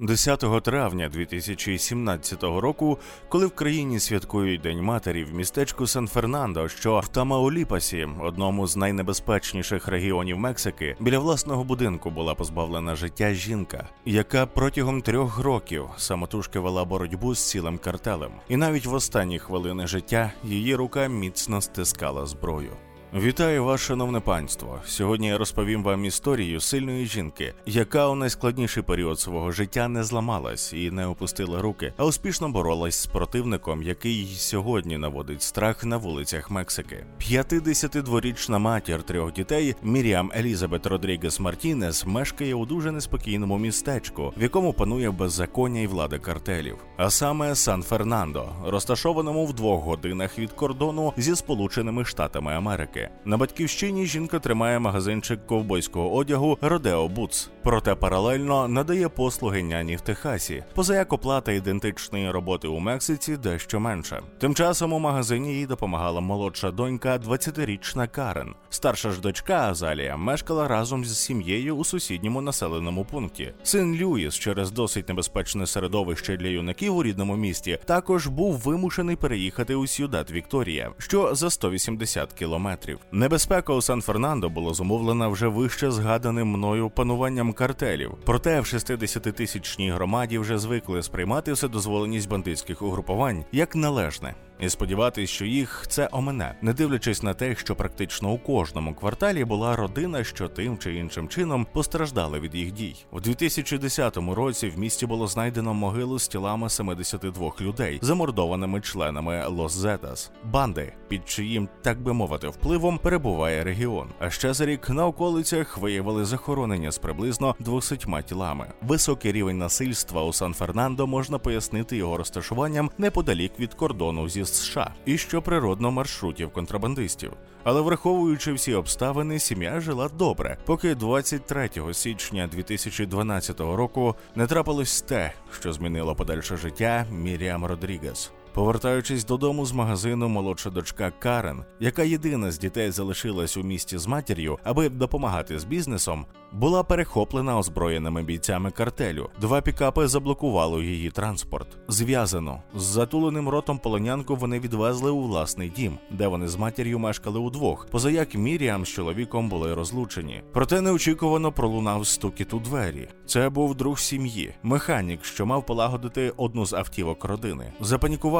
10 травня 2017 року, коли в країні святкують День матері в містечку Сан-Фернандо, що в Тамауліпасі, одному з найнебезпечніших регіонів Мексики, біля власного будинку була позбавлена життя жінка, яка протягом трьох років самотужки вела боротьбу з цілим картелем, і навіть в останні хвилини життя її рука міцно стискала зброю. Вітаю вас, шановне панство. Сьогодні я розповім вам історію сильної жінки, яка у найскладніший період свого життя не зламалась і не опустила руки, а успішно боролась з противником, який сьогодні наводить страх на вулицях Мексики. 52-річна матір трьох дітей Міріам Елізабет Родрігес Мартінес мешкає у дуже неспокійному містечку, в якому панує беззаконня і влада картелів, а саме Сан Фернандо, розташованому в двох годинах від кордону зі Сполученими Штатами Америки. На батьківщині жінка тримає магазинчик ковбойського одягу Rodeo Boots, проте паралельно надає послуги няні в Техасі, позаяк оплата ідентичної роботи у Мексиці дещо менша. Тим часом у магазині їй допомагала молодша донька, 20-річна Карен. Старша ж дочка Азалія мешкала разом з сім'єю у сусідньому населеному пункті. Син Люїс через досить небезпечне середовище для юнаків у рідному місті також був вимушений переїхати у Сьюдад-Вікторія, що за 180 кілометрів кілометрів. Небезпека у Сан-Фернандо була зумовлена вже вище згаданим мною пануванням картелів. Проте в 60-тисячній громаді вже звикли сприймати вседозволеність бандитських угрупувань як належне і сподіватись, що їх це омине, не дивлячись на те, що практично у кожному кварталі була родина, що тим чи іншим чином постраждали від їх дій. У 2010 році в місті було знайдено могилу з тілами 72 людей, замордованими членами Лос Зетас, банди, під чиїм, так би мовити, впливом перебуває регіон. А ще за рік на околицях виявили захоронення з приблизно 200 тілами. Високий рівень насильства у Сан Фернандо можна пояснити його розташуванням неподалік від кордону зі США і що природно маршрутів контрабандистів. Але враховуючи всі обставини, сім'я жила добре, поки 23 січня 2012 року не трапилось те, що змінило подальше життя Міріам Родрігес. Повертаючись додому з магазину, молодша дочка Карен, яка єдина з дітей залишилась у місті з матір'ю, аби допомагати з бізнесом, була перехоплена озброєними бійцями картелю. Два пікапи заблокували її транспорт. Зв'язано з затуленим ротом полонянку вони відвезли у власний дім, де вони з матір'ю мешкали удвох, позаяк Міріам з чоловіком були розлучені. Проте неочікувано пролунав стукіт у двері. Це був друг сім'ї, механік, що мав полагодити одну з автівок родини.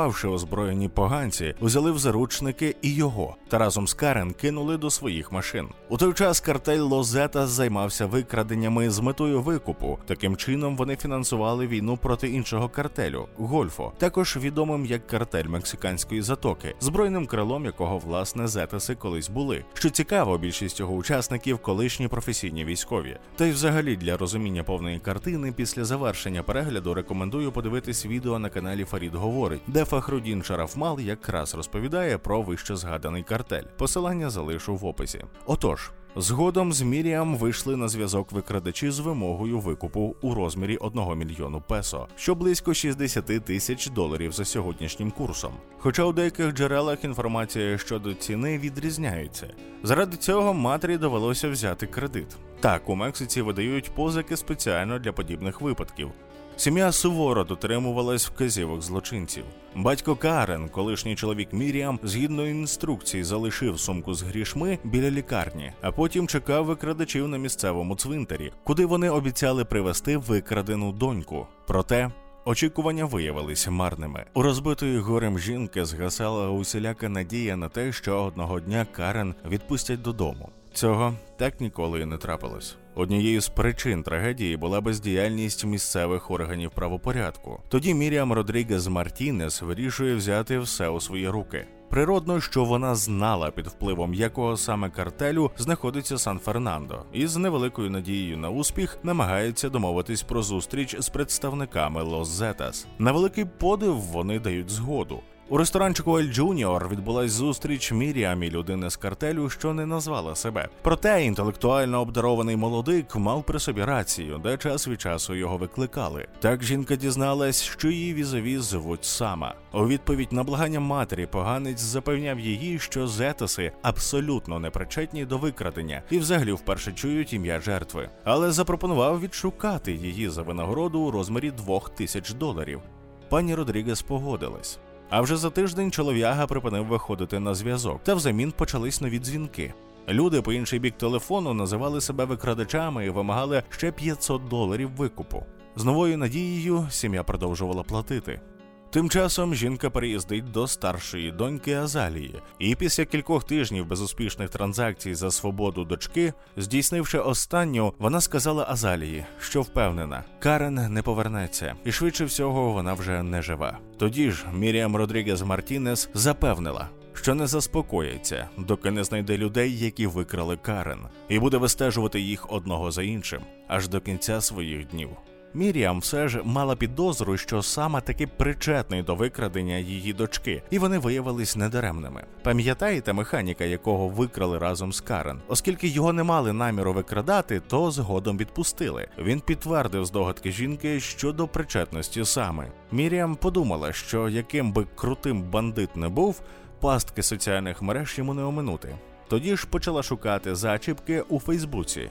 Запанікувавши озброєні поганці, взяли в заручники і його, та разом з Карен кинули до своїх машин. У той час картель Лозета займався викраденнями з метою викупу. Таким чином вони фінансували війну проти іншого картелю Гольфо, також відомим як картель мексиканської затоки, збройним крилом якого власне зетаси колись були. Що цікаво, більшість його учасників колишні професійні військові. Та й, взагалі, для розуміння повної картини, після завершення перегляду рекомендую подивитись відео на каналі Фарід Говорить, де Фахрудін Шарафмал якраз розповідає про вище згаданий картель. Посилання залишу в описі. Отож. Згодом з Міріам вийшли на зв'язок викрадачі з вимогою викупу у розмірі 1 мільйону песо, що близько 60 тисяч доларів за сьогоднішнім курсом. Хоча у деяких джерелах інформація щодо ціни відрізняється. Заради цього матері довелося взяти кредит. Так, у Мексиці видають позики спеціально для подібних випадків. Сім'я суворо дотримувалась вказівок злочинців. Батько Карен, колишній чоловік Міріам, згідно інструкцій, залишив сумку з грішми біля лікарні, а потім чекав викрадачів на місцевому цвинтарі, куди вони обіцяли привезти викрадену доньку. Проте. Очікування виявилися марними. У розбитої горем жінки згасала усіляка надія на те, що одного дня Карен відпустять додому. Цього так ніколи і не трапилось. Однією з причин трагедії була бездіяльність місцевих органів правопорядку. Тоді Міріам Родрігес Мартінес вирішує взяти все у свої руки. Природно, що вона знала під впливом якого саме картелю знаходиться Сан Фернандо, і з невеликою надією на успіх намагається домовитись про зустріч з представниками Лос Зетас. На великий подив вони дають згоду. У ресторанчику Ель Джуніор відбулась зустріч Міріам і людини з картелю, що не назвала себе. Проте інтелектуально обдарований молодик мав при собі рацію, де час від часу його викликали. Так жінка дізналась, що її візаві звуть Сама. У відповідь на благання матері поганець запевняв її, що зетаси абсолютно не причетні до викрадення і взагалі вперше чують ім'я жертви, але запропонував відшукати її за винагороду у розмірі двох тисяч доларів. Пані Родрігес погодилась. А вже за тиждень чолов'яга припинив виходити на зв'язок, та взамін почались нові дзвінки. Люди по інший бік телефону називали себе викрадачами і вимагали ще 500 доларів викупу. З новою надією сім'я продовжувала платити. Тим часом жінка переїздить до старшої доньки Азалії, і після кількох тижнів безуспішних транзакцій за свободу дочки, здійснивши останню, вона сказала Азалії, що впевнена, Карен не повернеться, і швидше всього вона вже не жива. Тоді ж Міріам Родрігес Мартінес запевнила. Що не заспокоїться, доки не знайде людей, які викрали Карен, і буде вистежувати їх одного за іншим аж до кінця своїх днів. Міріам все ж мала підозру, що саме таки причетний до викрадення її дочки, і вони виявились недаремними. Пам'ятаєте механіка, якого викрали разом з Карен? Оскільки його не мали наміру викрадати, то згодом відпустили. Він підтвердив здогадки жінки щодо причетності саме. Міріам подумала, що яким би крутим бандит не був, пастки соціальних мереж йому не оминути. Тоді ж почала шукати зачіпки у Фейсбуці.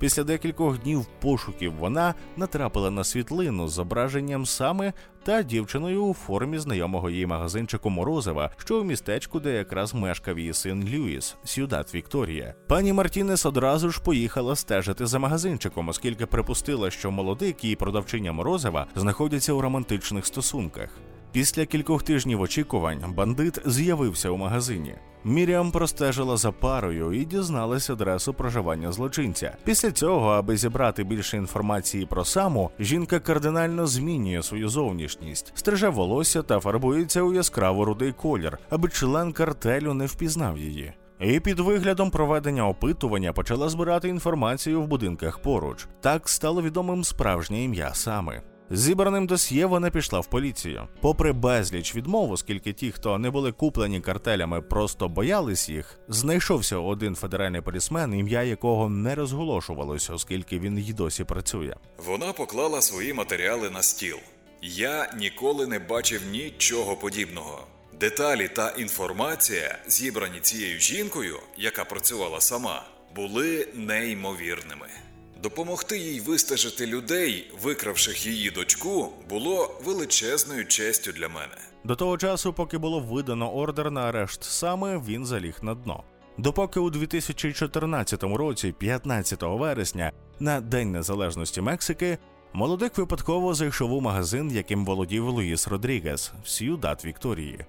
Після декількох днів пошуків вона натрапила на світлину з зображенням саме та дівчиною у формі знайомого її магазинчику Морозова, що у містечку, де якраз мешкав її син Льюіс, Сюдат Вікторія. Пані Мартінес одразу ж поїхала стежити за магазинчиком, оскільки припустила, що молодик і продавчиня Морозова знаходяться у романтичних стосунках. Після кількох тижнів очікувань бандит з'явився у магазині. Міріам простежила за парою і дізналась адресу проживання злочинця. Після цього, аби зібрати більше інформації про саму, жінка кардинально змінює свою зовнішність, стриже волосся та фарбується у яскраво рудий колір, аби член картелю не впізнав її. І під виглядом проведення опитування почала збирати інформацію в будинках поруч. Так стало відомим справжнє ім'я саме. Зібраним досьє вона пішла в поліцію. Попри безліч відмов, оскільки ті, хто не були куплені картелями, просто боялись їх, знайшовся один федеральний полісмен, ім'я якого не розголошувалось, оскільки він й досі працює. Вона поклала свої матеріали на стіл. Я ніколи не бачив нічого подібного. Деталі та інформація, зібрані цією жінкою, яка працювала сама, були неймовірними. Допомогти їй вистежити людей, викравших її дочку, було величезною честю для мене. До того часу, поки було видано ордер на арешт саме, він заліг на дно. Допоки у 2014 році, 15 вересня, на День Незалежності Мексики, молодик випадково зайшов у магазин, яким володів Луїс Родрігес в Сьюдат Вікторії.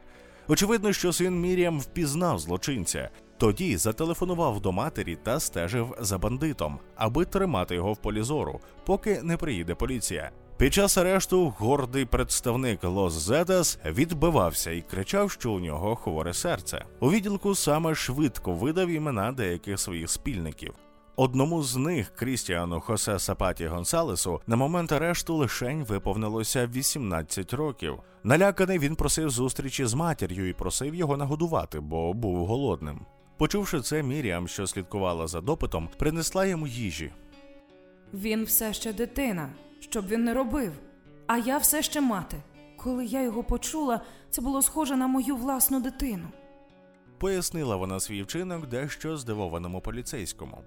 Очевидно, що син Міріам впізнав злочинця. Тоді зателефонував до матері та стежив за бандитом, аби тримати його в полі зору, поки не приїде поліція. Під час арешту гордий представник Лос Зетас відбивався і кричав, що у нього хворе серце. У відділку Сама швидко видав імена деяких своїх спільників. Одному з них, Крістіану Хосе Сапаті Гонсалесу, на момент арешту лишень виповнилося 18 років. Наляканий він просив зустрічі з матір'ю і просив його нагодувати, бо був голодним. Почувши це, Міріам, що слідкувала за допитом, принесла йому їжі. Він все ще дитина, щоб він не робив. А я все ще мати. Коли я його почула, це було схоже на мою власну дитину. Пояснила вона свій вчинок дещо здивованому поліцейському.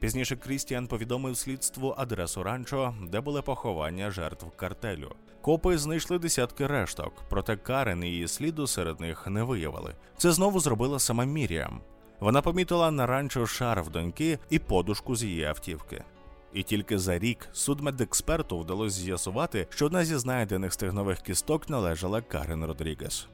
Пізніше Крістіан повідомив слідству адресу ранчо, де були поховання жертв картелю. Копи знайшли десятки решток, проте Карен і її сліду серед них не виявили. Це знову зробила сама Міріам. Вона помітила на ранчо шарф доньки і подушку з її автівки. І тільки за рік судмедексперту вдалося з'ясувати, що одна зі знайдених стегнових кісток належала Карен Родрігес.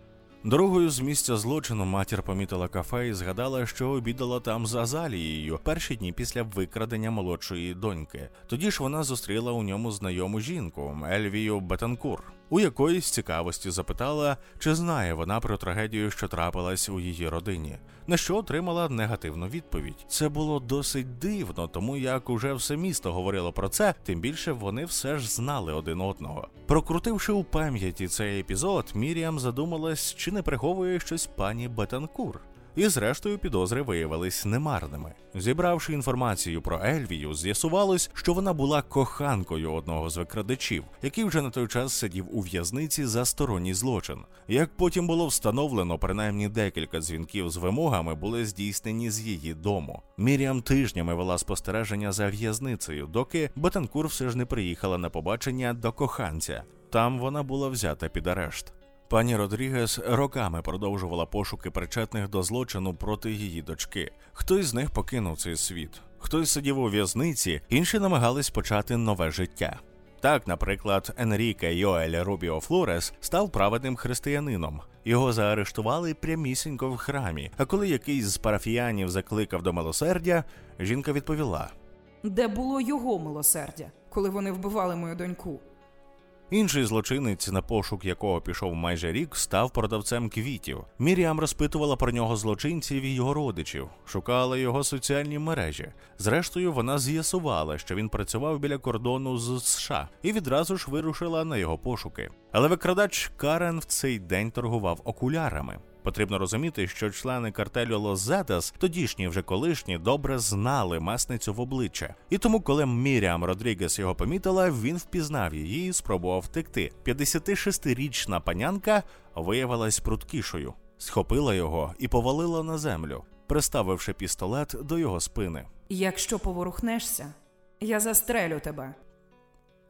Дорогою з місця злочину матір помітила кафе і згадала, що обідала там з Азалією перші дні після викрадення молодшої доньки. Тоді ж вона зустріла у ньому знайому жінку Ельвію Бетанкур. У якої з цікавості запитала, чи знає вона про трагедію, що трапилась у її родині, на що отримала негативну відповідь. Це було досить дивно, тому як уже все місто говорило про це, тим більше вони все ж знали один одного. Прокрутивши у пам'яті цей епізод, Міріам задумалась, чи не приховує щось пані Бетанкур. І зрештою підозри виявились немарними. Зібравши інформацію про Ельвію, з'ясувалось, що вона була коханкою одного з викрадачів, який вже на той час сидів у в'язниці за сторонній злочин. Як потім було встановлено, принаймні декілька дзвінків з вимогами були здійснені з її дому. Міріам тижнями вела спостереження за в'язницею, доки Бетанкур все ж не приїхала на побачення до коханця. Там вона була взята під арешт. Пані Родрігес роками продовжувала пошуки причетних до злочину проти її дочки. Хтось з них покинув цей світ, хтось сидів у в'язниці, інші намагались почати нове життя. Так, наприклад, Енріке Йоель Рубіо Флорес став праведним християнином. Його заарештували прямісінько в храмі. А коли якийсь з парафіянів закликав до милосердя, жінка відповіла: Де було його милосердя, коли вони вбивали мою доньку? Інший злочинець, на пошук якого пішов майже рік, став продавцем квітів. Міріам розпитувала про нього злочинців і його родичів, шукала його соціальні мережі. Зрештою, вона з'ясувала, що він працював біля кордону з США і відразу ж вирушила на його пошуки. Але викрадач Карен в цей день торгував окулярами. Потрібно розуміти, що члени картелю Лос-Зетас, тодішні вже колишні, добре знали месницю в обличчя. І тому, коли Міріам Родрігес його помітила, він впізнав її і спробував втекти. 56-річна панянка виявилась пруткішою, схопила його і повалила на землю, приставивши пістолет до його спини. Якщо поворухнешся, я застрелю тебе.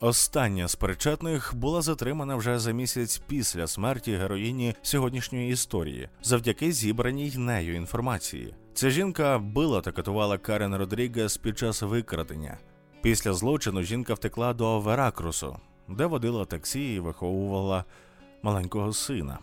Остання з причетних була затримана вже за місяць після смерті героїні сьогоднішньої історії, завдяки зібраній нею інформації. Ця жінка била та катувала Карен Родрігес під час викрадення. Після злочину жінка втекла до Веракрусу, де водила таксі і виховувала маленького сина.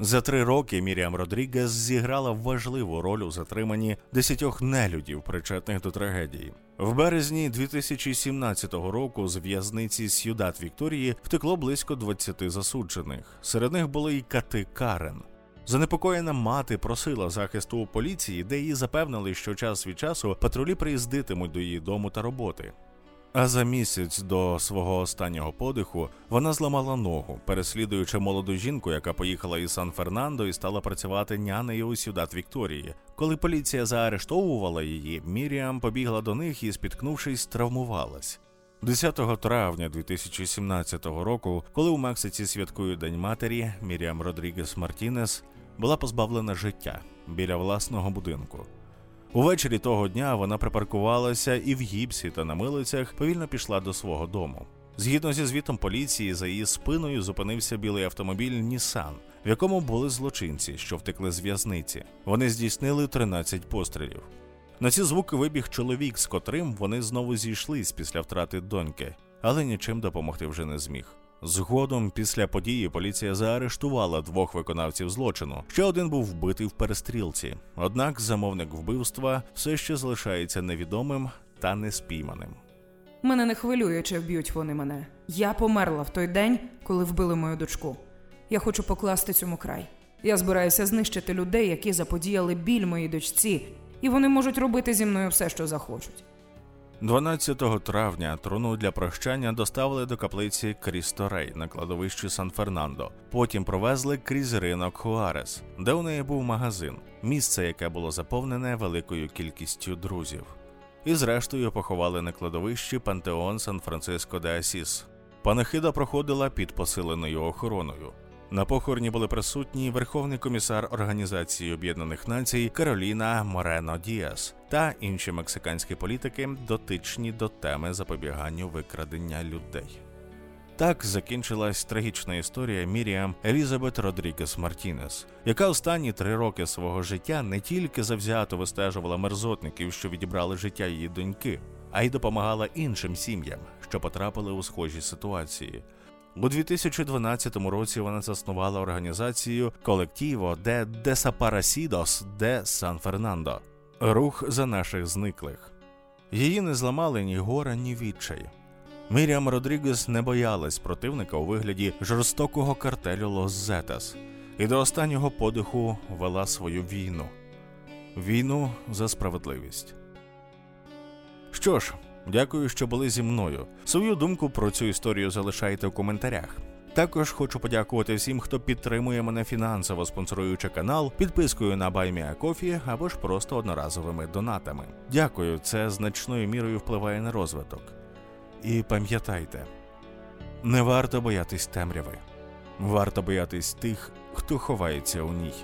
За три роки Міріам Родрігес зіграла важливу роль у затриманні десятьох нелюдів, причетних до трагедії. В березні 2017 року з в'язниці Сюдат Вікторії втекло близько 20 засуджених. Серед них були й кати Карен. Занепокоєна мати просила захисту у поліції, де її запевнили, що час від часу патрулі приїздитимуть до її дому та роботи. А за місяць до свого останнього подиху вона зламала ногу, переслідуючи молоду жінку, яка поїхала із Сан-Фернандо і стала працювати нянею у Сюдат Вікторії. Коли поліція заарештовувала її, Міріам побігла до них і, спіткнувшись, травмувалась. 10 травня 2017 року, коли у Мексиці святкують День матері, Міріам Родрігес Мартінес була позбавлена життя біля власного будинку. Увечері того дня вона припаркувалася і в гіпсі та на милицях повільно пішла до свого дому. Згідно зі звітом поліції, за її спиною зупинився білий автомобіль Нісан, в якому були злочинці, що втекли з в'язниці. Вони здійснили 13 пострілів. На ці звуки вибіг чоловік, з котрим вони знову зійшлись після втрати доньки, але нічим допомогти вже не зміг. Згодом, після події, поліція заарештувала двох виконавців злочину. Ще один був вбитий в перестрілці. Однак замовник вбивства все ще залишається невідомим та неспійманим. Мене не хвилює, чи вб'ють вони мене. Я померла в той день, коли вбили мою дочку. Я хочу покласти цьому край. Я збираюся знищити людей, які заподіяли біль моїй дочці, і вони можуть робити зі мною все, що захочуть. 12 травня труну для прощання доставили до каплиці Крісторей на кладовищі Сан-Фернандо. Потім провезли крізь ринок Хуарес, де у неї був магазин, місце, яке було заповнене великою кількістю друзів. І зрештою поховали на кладовищі Пантеон Сан-Франциско де Асіс. Панахида проходила під посиленою охороною. На похороні були присутні Верховний комісар Організації Об'єднаних Націй Кароліна Морено Діас та інші мексиканські політики, дотичні до теми запобіганню викрадення людей. Так закінчилась трагічна історія Міріам Елізабет Родрігес Мартінес, яка останні три роки свого життя не тільки завзято вистежувала мерзотників, що відібрали життя її доньки, а й допомагала іншим сім'ям, що потрапили у схожі ситуації. У 2012 році вона заснувала організацію Colectivo de Desaparecidos de San Fernando рух за наших зниклих. Її не зламали ні гора, ні відчай. Міріам Родрігес не боялась противника у вигляді жорстокого картелю Лос Зетас і до останнього подиху вела свою війну війну за справедливість. Що ж, дякую, що були зі мною. Свою думку про цю історію залишайте у коментарях. Також хочу подякувати всім, хто підтримує мене фінансово, спонсоруючи канал, підпискою на BuyMeACoffee або ж просто одноразовими донатами. Дякую, це значною мірою впливає на розвиток. І пам'ятайте, не варто боятись темряви, варто боятись тих, хто ховається у ній.